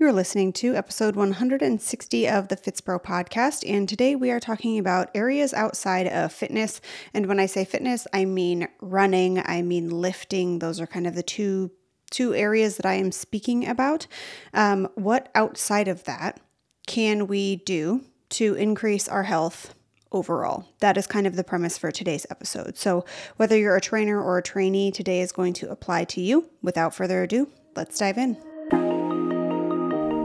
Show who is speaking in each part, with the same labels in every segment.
Speaker 1: You're listening to episode 160 of the FitsPro podcast, and today we are talking about areas outside of fitness. And when I say fitness, I mean running, I mean lifting. Those are kind of the two two areas that I am speaking about. Um, what outside of that can we do to increase our health overall? That is kind of the premise for today's episode. So, whether you're a trainer or a trainee, today is going to apply to you. Without further ado, let's dive in.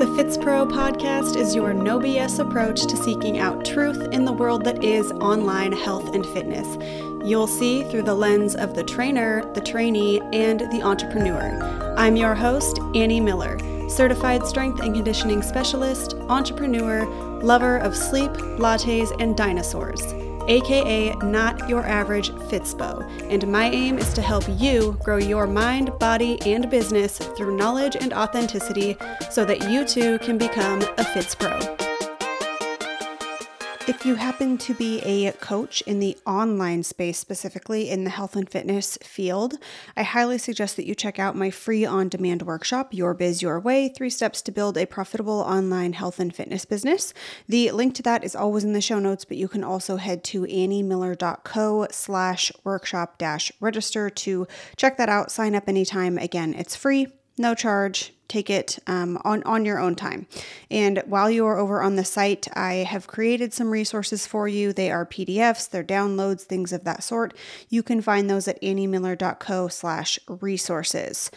Speaker 1: The FitsPro podcast is your no BS approach to seeking out truth in the world that is online health and fitness. You'll see through the lens of the trainer, the trainee, and the entrepreneur. I'm your host, Annie Miller, certified strength and conditioning specialist, entrepreneur, lover of sleep, lattes, and dinosaurs aka Not Your Average Fitspo, and my aim is to help you grow your mind, body, and business through knowledge and authenticity so that you too can become a Fits Pro. If you happen to be a coach in the online space, specifically in the health and fitness field, I highly suggest that you check out my free on demand workshop, Your Biz Your Way Three Steps to Build a Profitable Online Health and Fitness Business. The link to that is always in the show notes, but you can also head to anniemiller.co slash workshop dash register to check that out. Sign up anytime. Again, it's free, no charge take it um, on, on your own time. And while you are over on the site, I have created some resources for you. They are PDFs, they're downloads, things of that sort. You can find those at anniemiller.co slash resources.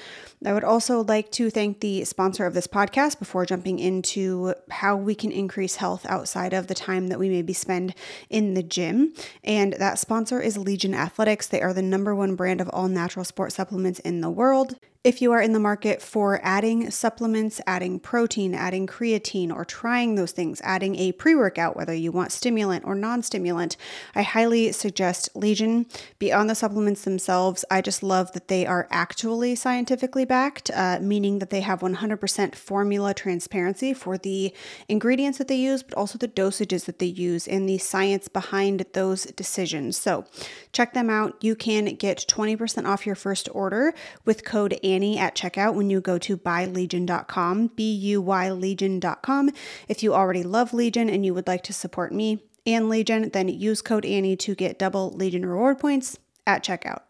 Speaker 1: I would also like to thank the sponsor of this podcast before jumping into how we can increase health outside of the time that we maybe spend in the gym. And that sponsor is Legion Athletics. They are the number one brand of all natural sport supplements in the world. If you are in the market for adding supplements, adding protein, adding creatine, or trying those things, adding a pre workout, whether you want stimulant or non stimulant, I highly suggest Legion. Beyond the supplements themselves, I just love that they are actually scientifically backed, uh, meaning that they have 100% formula transparency for the ingredients that they use, but also the dosages that they use and the science behind those decisions. So check them out. You can get 20% off your first order with code Annie at checkout when you go to buylegion.com, B U Y Legion.com. If you already love Legion and you would like to support me and Legion, then use code Annie to get double Legion reward points at checkout.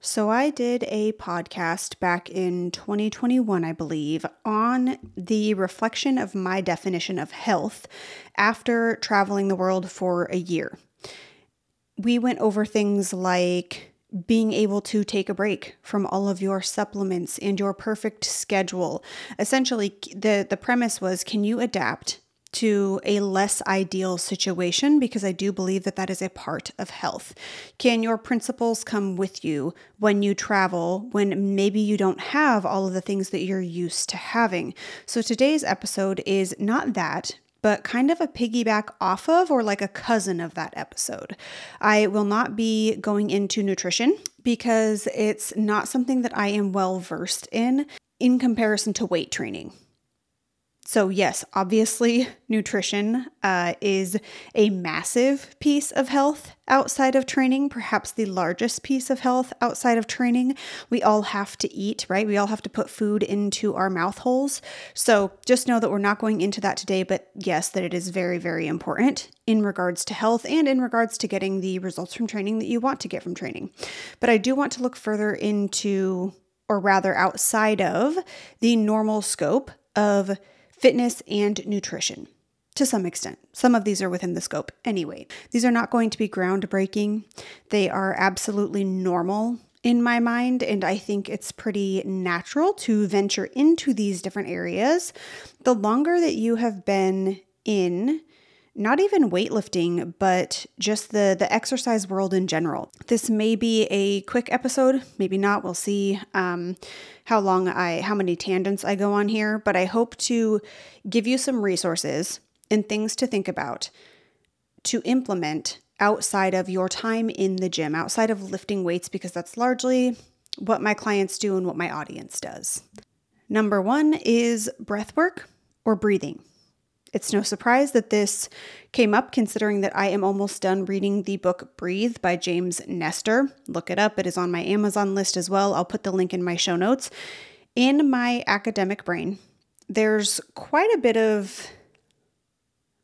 Speaker 1: So, I did a podcast back in 2021, I believe, on the reflection of my definition of health after traveling the world for a year. We went over things like being able to take a break from all of your supplements and your perfect schedule. Essentially, the, the premise was can you adapt to a less ideal situation because I do believe that that is a part of health. Can your principles come with you when you travel when maybe you don't have all of the things that you're used to having? So today's episode is not that, but kind of a piggyback off of or like a cousin of that episode. I will not be going into nutrition because it's not something that I am well versed in in comparison to weight training. So, yes, obviously, nutrition uh, is a massive piece of health outside of training, perhaps the largest piece of health outside of training. We all have to eat, right? We all have to put food into our mouth holes. So, just know that we're not going into that today, but yes, that it is very, very important in regards to health and in regards to getting the results from training that you want to get from training. But I do want to look further into, or rather outside of, the normal scope of fitness, and nutrition. To some extent. Some of these are within the scope anyway. These are not going to be groundbreaking. They are absolutely normal in my mind, and I think it's pretty natural to venture into these different areas. The longer that you have been in not even weightlifting, but just the the exercise world in general. This may be a quick episode, maybe not. We'll see um, how long I how many tangents I go on here, but I hope to give you some resources and things to think about to implement outside of your time in the gym, outside of lifting weights, because that's largely what my clients do and what my audience does. Number one is breath work or breathing. It's no surprise that this came up considering that I am almost done reading the book Breathe by James Nestor. Look it up, it is on my Amazon list as well. I'll put the link in my show notes. In my academic brain, there's quite a bit of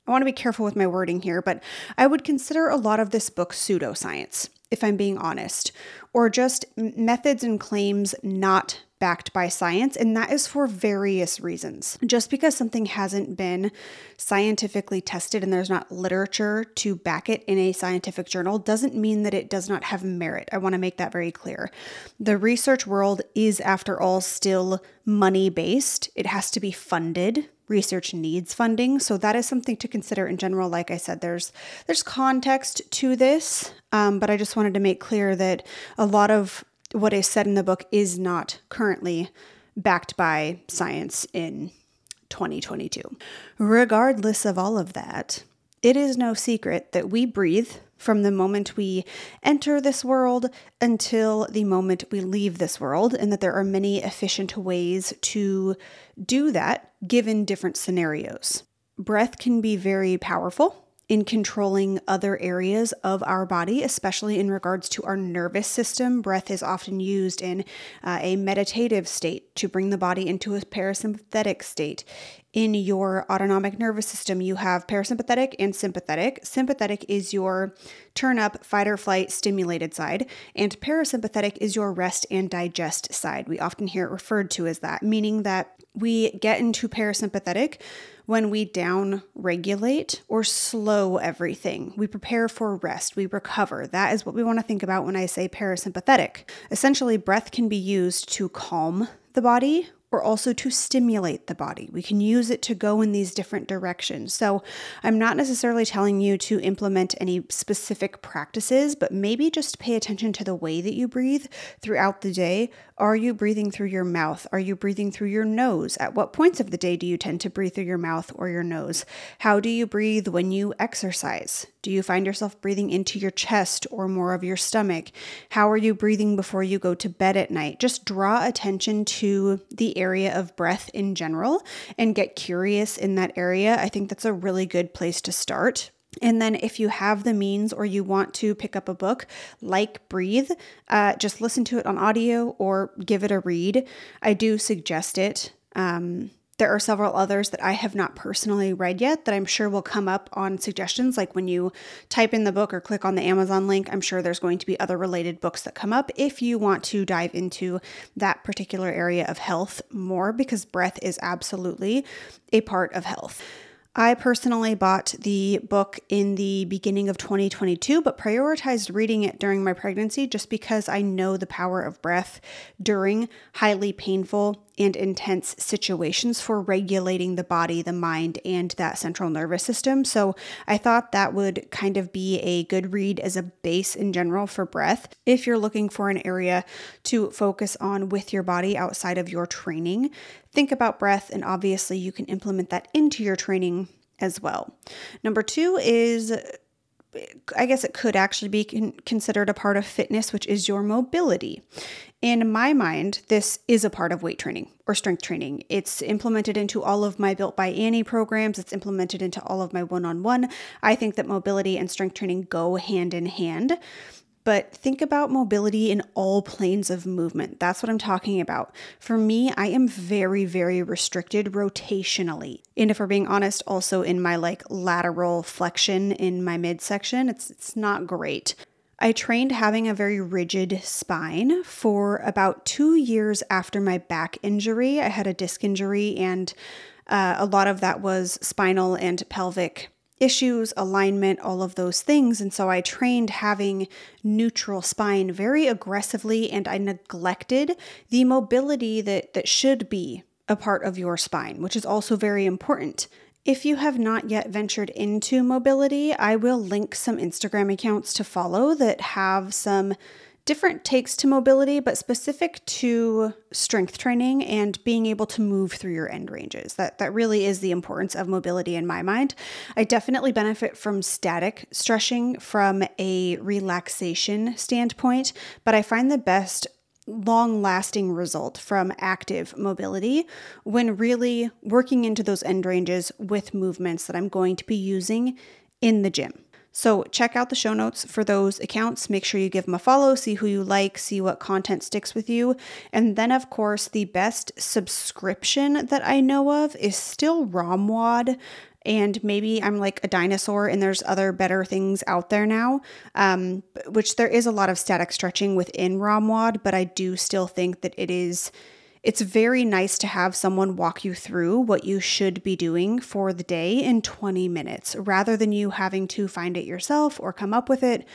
Speaker 1: I want to be careful with my wording here, but I would consider a lot of this book pseudoscience, if I'm being honest, or just methods and claims not backed by science, and that is for various reasons. Just because something hasn't been scientifically tested and there's not literature to back it in a scientific journal doesn't mean that it does not have merit. I want to make that very clear. The research world is, after all, still money based, it has to be funded research needs funding so that is something to consider in general like i said there's there's context to this um, but i just wanted to make clear that a lot of what is said in the book is not currently backed by science in 2022. Regardless of all of that, it is no secret that we breathe from the moment we enter this world until the moment we leave this world, and that there are many efficient ways to do that given different scenarios. Breath can be very powerful in controlling other areas of our body, especially in regards to our nervous system. Breath is often used in uh, a meditative state to bring the body into a parasympathetic state. In your autonomic nervous system, you have parasympathetic and sympathetic. Sympathetic is your turn up, fight or flight, stimulated side, and parasympathetic is your rest and digest side. We often hear it referred to as that, meaning that we get into parasympathetic when we down regulate or slow everything. We prepare for rest, we recover. That is what we want to think about when I say parasympathetic. Essentially, breath can be used to calm the body or also to stimulate the body. We can use it to go in these different directions. So, I'm not necessarily telling you to implement any specific practices, but maybe just pay attention to the way that you breathe throughout the day. Are you breathing through your mouth? Are you breathing through your nose? At what points of the day do you tend to breathe through your mouth or your nose? How do you breathe when you exercise? Do you find yourself breathing into your chest or more of your stomach? How are you breathing before you go to bed at night? Just draw attention to the area of breath in general and get curious in that area. I think that's a really good place to start. And then, if you have the means or you want to pick up a book like Breathe, uh, just listen to it on audio or give it a read. I do suggest it. Um, there are several others that I have not personally read yet that I'm sure will come up on suggestions. Like when you type in the book or click on the Amazon link, I'm sure there's going to be other related books that come up if you want to dive into that particular area of health more, because breath is absolutely a part of health. I personally bought the book in the beginning of 2022, but prioritized reading it during my pregnancy just because I know the power of breath during highly painful and intense situations for regulating the body, the mind, and that central nervous system. So I thought that would kind of be a good read as a base in general for breath if you're looking for an area to focus on with your body outside of your training. Think about breath, and obviously, you can implement that into your training as well. Number two is I guess it could actually be considered a part of fitness, which is your mobility. In my mind, this is a part of weight training or strength training. It's implemented into all of my Built by Annie programs, it's implemented into all of my one on one. I think that mobility and strength training go hand in hand but think about mobility in all planes of movement. That's what I'm talking about. For me, I am very, very restricted rotationally. And if we're being honest, also in my like lateral flexion in my midsection, it's it's not great. I trained having a very rigid spine for about two years after my back injury. I had a disc injury, and uh, a lot of that was spinal and pelvic issues, alignment, all of those things. And so I trained having neutral spine very aggressively and I neglected the mobility that, that should be a part of your spine, which is also very important. If you have not yet ventured into mobility, I will link some Instagram accounts to follow that have some different takes to mobility, but specific to strength training and being able to move through your end ranges. That that really is the importance of mobility in my mind. I definitely benefit from static stretching from a relaxation standpoint, but I find the best long lasting result from active mobility when really working into those end ranges with movements that I'm going to be using in the gym. So check out the show notes for those accounts. Make sure you give them a follow, see who you like, see what content sticks with you. And then, of course, the best subscription that I know of is still ROMWOD and maybe I'm like a dinosaur and there's other better things out there now, um, which there is a lot of static stretching within ROMWOD, but I do still think that it is. It's very nice to have someone walk you through what you should be doing for the day in 20 minutes rather than you having to find it yourself or come up with it.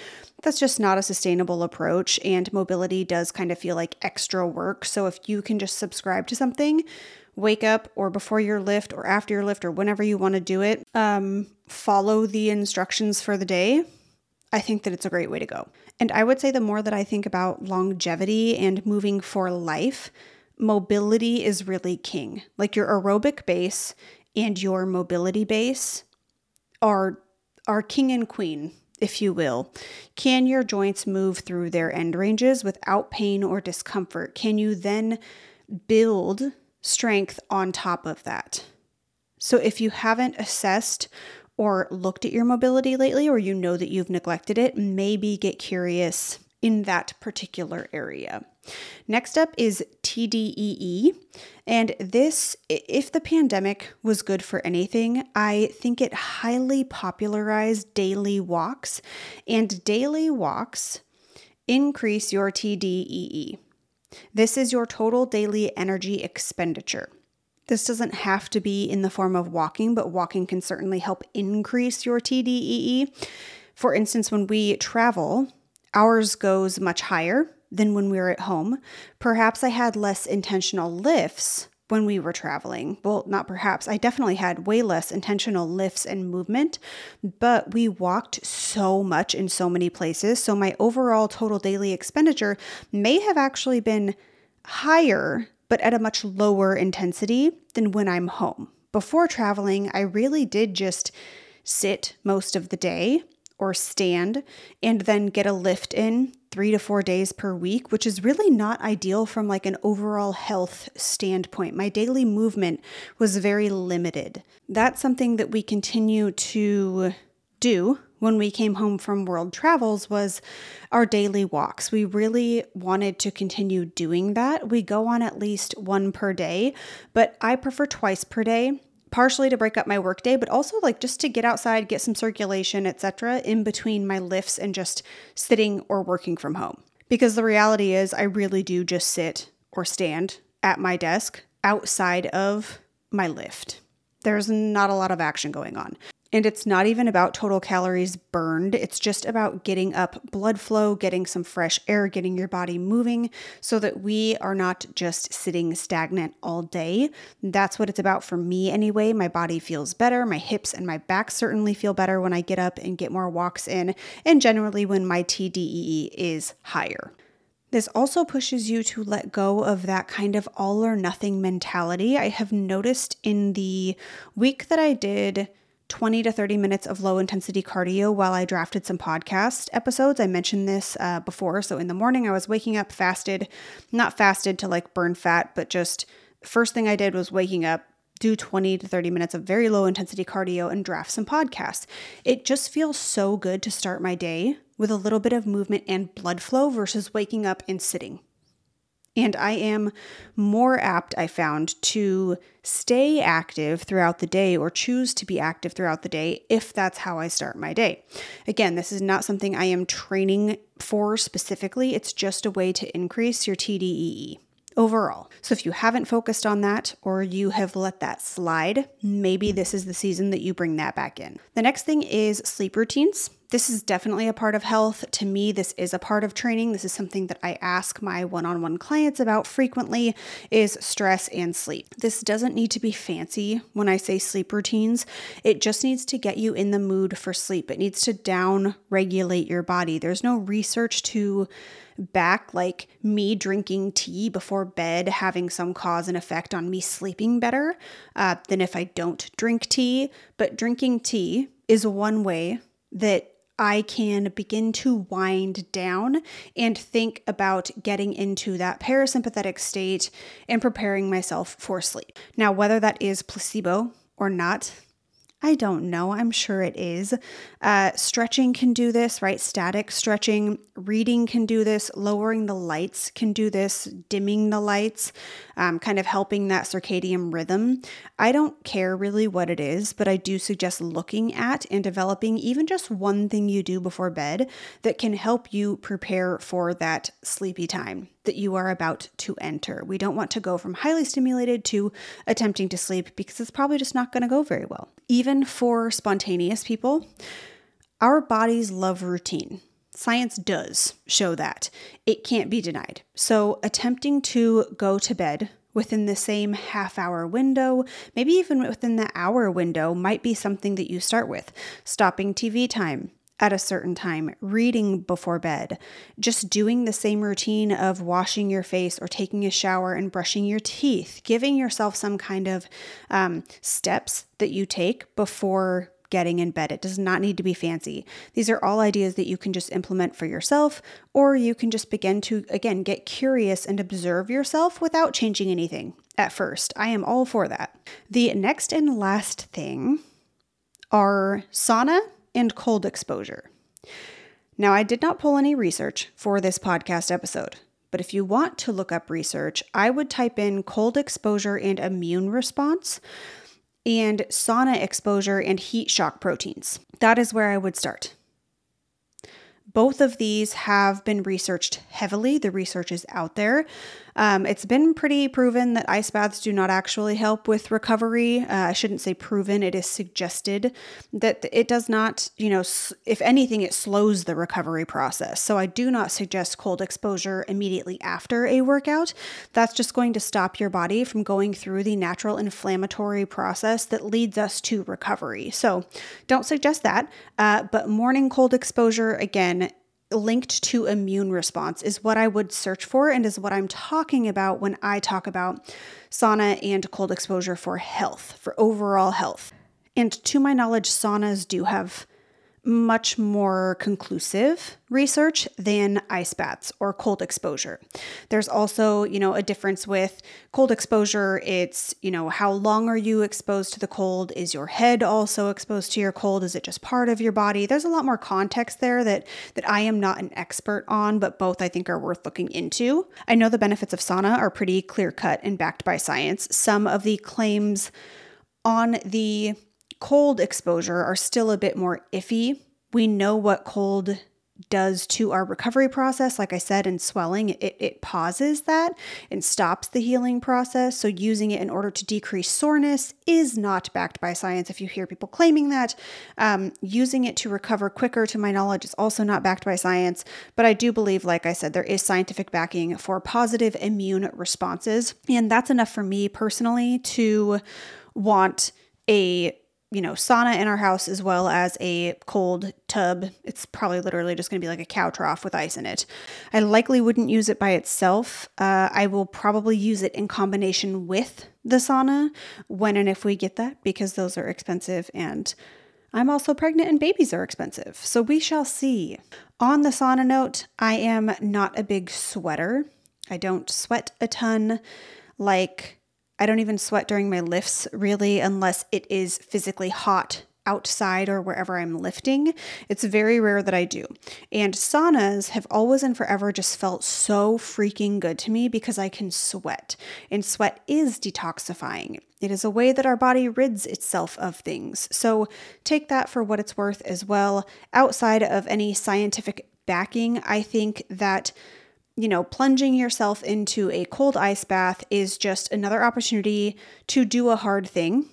Speaker 1: That's just not a sustainable approach, and mobility does kind of feel like extra work. So, if you can just subscribe to something wake up or before your lift or after your lift or whenever you want to do it, um, follow the instructions for the day. I think that it's a great way to go. And I would say the more that I think about longevity and moving for life, mobility is really king. Like your aerobic base and your mobility base are are king and queen, if you will. Can your joints move through their end ranges without pain or discomfort? Can you then build strength on top of that. So if you haven't assessed or looked at your mobility lately, or you know that you've neglected it, maybe get curious in that particular area. Next up is TDEE. And this, if the pandemic was good for anything, I think it highly popularized daily walks. And daily walks increase your TDEE. This is your total daily energy expenditure. This doesn't have to be in the form of walking, but walking can certainly help increase your TDEE. For instance, when we travel, ours goes much higher than when we are at home. Perhaps I had less intentional lifts when we were traveling. Well, not perhaps, I definitely had way less intentional lifts and movement, but we walked so much in so many places. So my overall total daily expenditure may have actually been higher, but at a much lower intensity than when I'm home. Before traveling, I really did just sit most of the day or stand and then get a lift in three to four days per week, which is really not ideal from like an overall health standpoint. My daily movement was very limited. That's something that we continue to do when we came home from world travels was our daily walks. We really wanted to continue doing that. We go on at least one per day, but I prefer twice per day partially to break up my workday, but also like just to get outside, get some circulation, etc., in between my lifts and just sitting or working from home. Because the reality is, I really do just sit or stand at my desk outside of my lift. There's not a lot of action going on. And it's not even about total calories burned. It's just about getting up blood flow, getting some fresh air, getting your body moving so that we are not just sitting stagnant all day. That's what it's about for me anyway. My body feels better. My hips and my back certainly feel better when I get up and get more walks in, and generally when my TDEE is higher. This also pushes you to let go of that kind of all or nothing mentality. I have noticed in the week that I did 20 to 30 minutes of low intensity cardio while I drafted some podcast episodes. I mentioned this uh, before. So in the morning, I was waking up fasted, not fasted to like burn fat, but just first thing I did was waking up, do 20 to 30 minutes of very low intensity cardio and draft some podcasts. It just feels so good to start my day with a little bit of movement and blood flow versus waking up and sitting. And I am more apt, I found, to stay active throughout the day or choose to be active throughout the day if that's how I start my day. Again, this is not something I am training for specifically, it's just a way to increase your TDEE overall. So if you haven't focused on that or you have let that slide, maybe this is the season that you bring that back in. The next thing is sleep routines. This is definitely a part of health. To me, this is a part of training. This is something that I ask my one-on-one clients about frequently is stress and sleep. This doesn't need to be fancy when I say sleep routines. It just needs to get you in the mood for sleep. It needs to down regulate your body. There's no research to back like me drinking tea before bed having some cause and effect on me sleeping better uh, than if I don't drink tea. But drinking tea is one way that I can begin to wind down and think about getting into that parasympathetic state and preparing myself for sleep. Now, whether that is placebo or not, I don't know. I'm sure it is. Uh, stretching can do this, right? Static stretching. Reading can do this. Lowering the lights can do this. Dimming the lights, um, kind of helping that circadian rhythm. I don't care really what it is, but I do suggest looking at and developing even just one thing you do before bed that can help you prepare for that sleepy time that you are about to enter. We don't want to go from highly stimulated to attempting to sleep because it's probably just not going to go very well. Even for spontaneous people, our bodies love routine. Science does show that. It can't be denied. So, attempting to go to bed within the same half hour window, maybe even within the hour window, might be something that you start with. Stopping TV time, at a certain time, reading before bed, just doing the same routine of washing your face or taking a shower and brushing your teeth, giving yourself some kind of um, steps that you take before getting in bed. It does not need to be fancy. These are all ideas that you can just implement for yourself, or you can just begin to, again, get curious and observe yourself without changing anything at first. I am all for that. The next and last thing are sauna and cold exposure. Now, I did not pull any research for this podcast episode, but if you want to look up research, I would type in cold exposure and immune response and sauna exposure and heat shock proteins. That is where I would start. Both of these have been researched heavily. The research is out there. Um, it's been pretty proven that ice baths do not actually help with recovery. Uh, I shouldn't say proven, it is suggested that it does not, you know, if anything, it slows the recovery process. So I do not suggest cold exposure immediately after a workout. That's just going to stop your body from going through the natural inflammatory process that leads us to recovery. So don't suggest that. Uh, but morning cold exposure, again, linked to immune response is what I would search for and is what I'm talking about when I talk about sauna and cold exposure for health, for overall health. And to my knowledge, saunas do have much more conclusive research than ice baths or cold exposure. There's also, you know, a difference with cold exposure. It's, you know, how long are you exposed to the cold? Is your head also exposed to your cold? Is it just part of your body? There's a lot more context there that that I am not an expert on, but both I think are worth looking into. I know the benefits of sauna are pretty clear-cut and backed by science. Some of the claims on the cold exposure are still a bit more iffy. We know what cold does to our recovery process. Like I said, in swelling, it, it pauses that and stops the healing process. So, using it in order to decrease soreness is not backed by science. If you hear people claiming that, um, using it to recover quicker, to my knowledge, is also not backed by science. But I do believe, like I said, there is scientific backing for positive immune responses. And that's enough for me personally to want a you know, sauna in our house as well as a cold tub. It's probably literally just going to be like a cow trough with ice in it. I likely wouldn't use it by itself. Uh, I will probably use it in combination with the sauna when and if we get that because those are expensive and I'm also pregnant and babies are expensive. So we shall see. On the sauna note, I am not a big sweater. I don't sweat a ton like I don't even sweat during my lifts really unless it is physically hot outside or wherever I'm lifting. It's very rare that I do. And saunas have always and forever just felt so freaking good to me because I can sweat. And sweat is detoxifying. It is a way that our body rids itself of things. So take that for what it's worth as well. Outside of any scientific backing, I think that you know, plunging yourself into a cold ice bath is just another opportunity to do a hard thing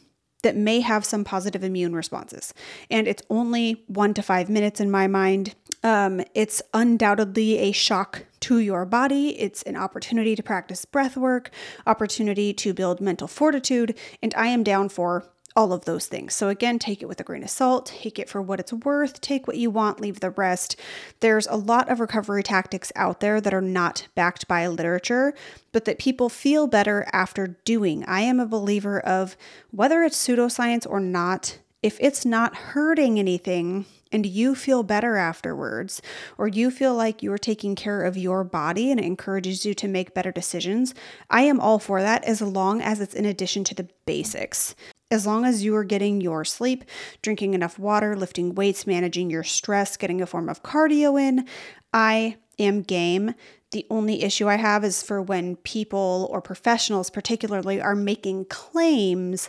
Speaker 1: that may have some positive immune responses. And it's only one to five minutes in my mind. Um, it's undoubtedly a shock to your body. It's an opportunity to practice breath work, opportunity to build mental fortitude, and I am down for all of those things. So, again, take it with a grain of salt, take it for what it's worth, take what you want, leave the rest. There's a lot of recovery tactics out there that are not backed by literature, but that people feel better after doing. I am a believer of whether it's pseudoscience or not, if it's not hurting anything, and you feel better afterwards, or you feel like you're taking care of your body and it encourages you to make better decisions, I am all for that as long as it's in addition to the basics. As long as you are getting your sleep, drinking enough water, lifting weights, managing your stress, getting a form of cardio in, I am game. The only issue I have is for when people or professionals, particularly, are making claims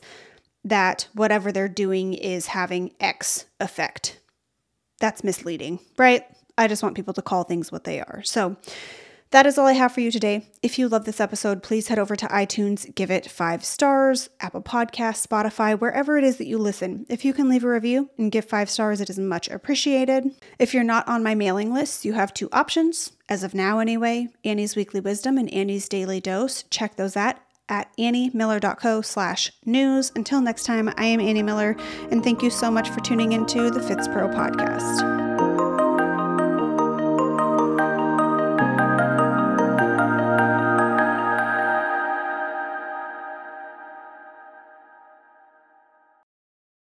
Speaker 1: that whatever they're doing is having X effect. That's misleading, right? I just want people to call things what they are. So, that is all I have for you today. If you love this episode, please head over to iTunes, give it five stars, Apple Podcasts, Spotify, wherever it is that you listen. If you can leave a review and give five stars, it is much appreciated. If you're not on my mailing list, you have two options, as of now anyway Annie's Weekly Wisdom and Annie's Daily Dose. Check those out at anniemiller.co slash news. Until next time, I am Annie Miller, and thank you so much for tuning into the FitsPro podcast.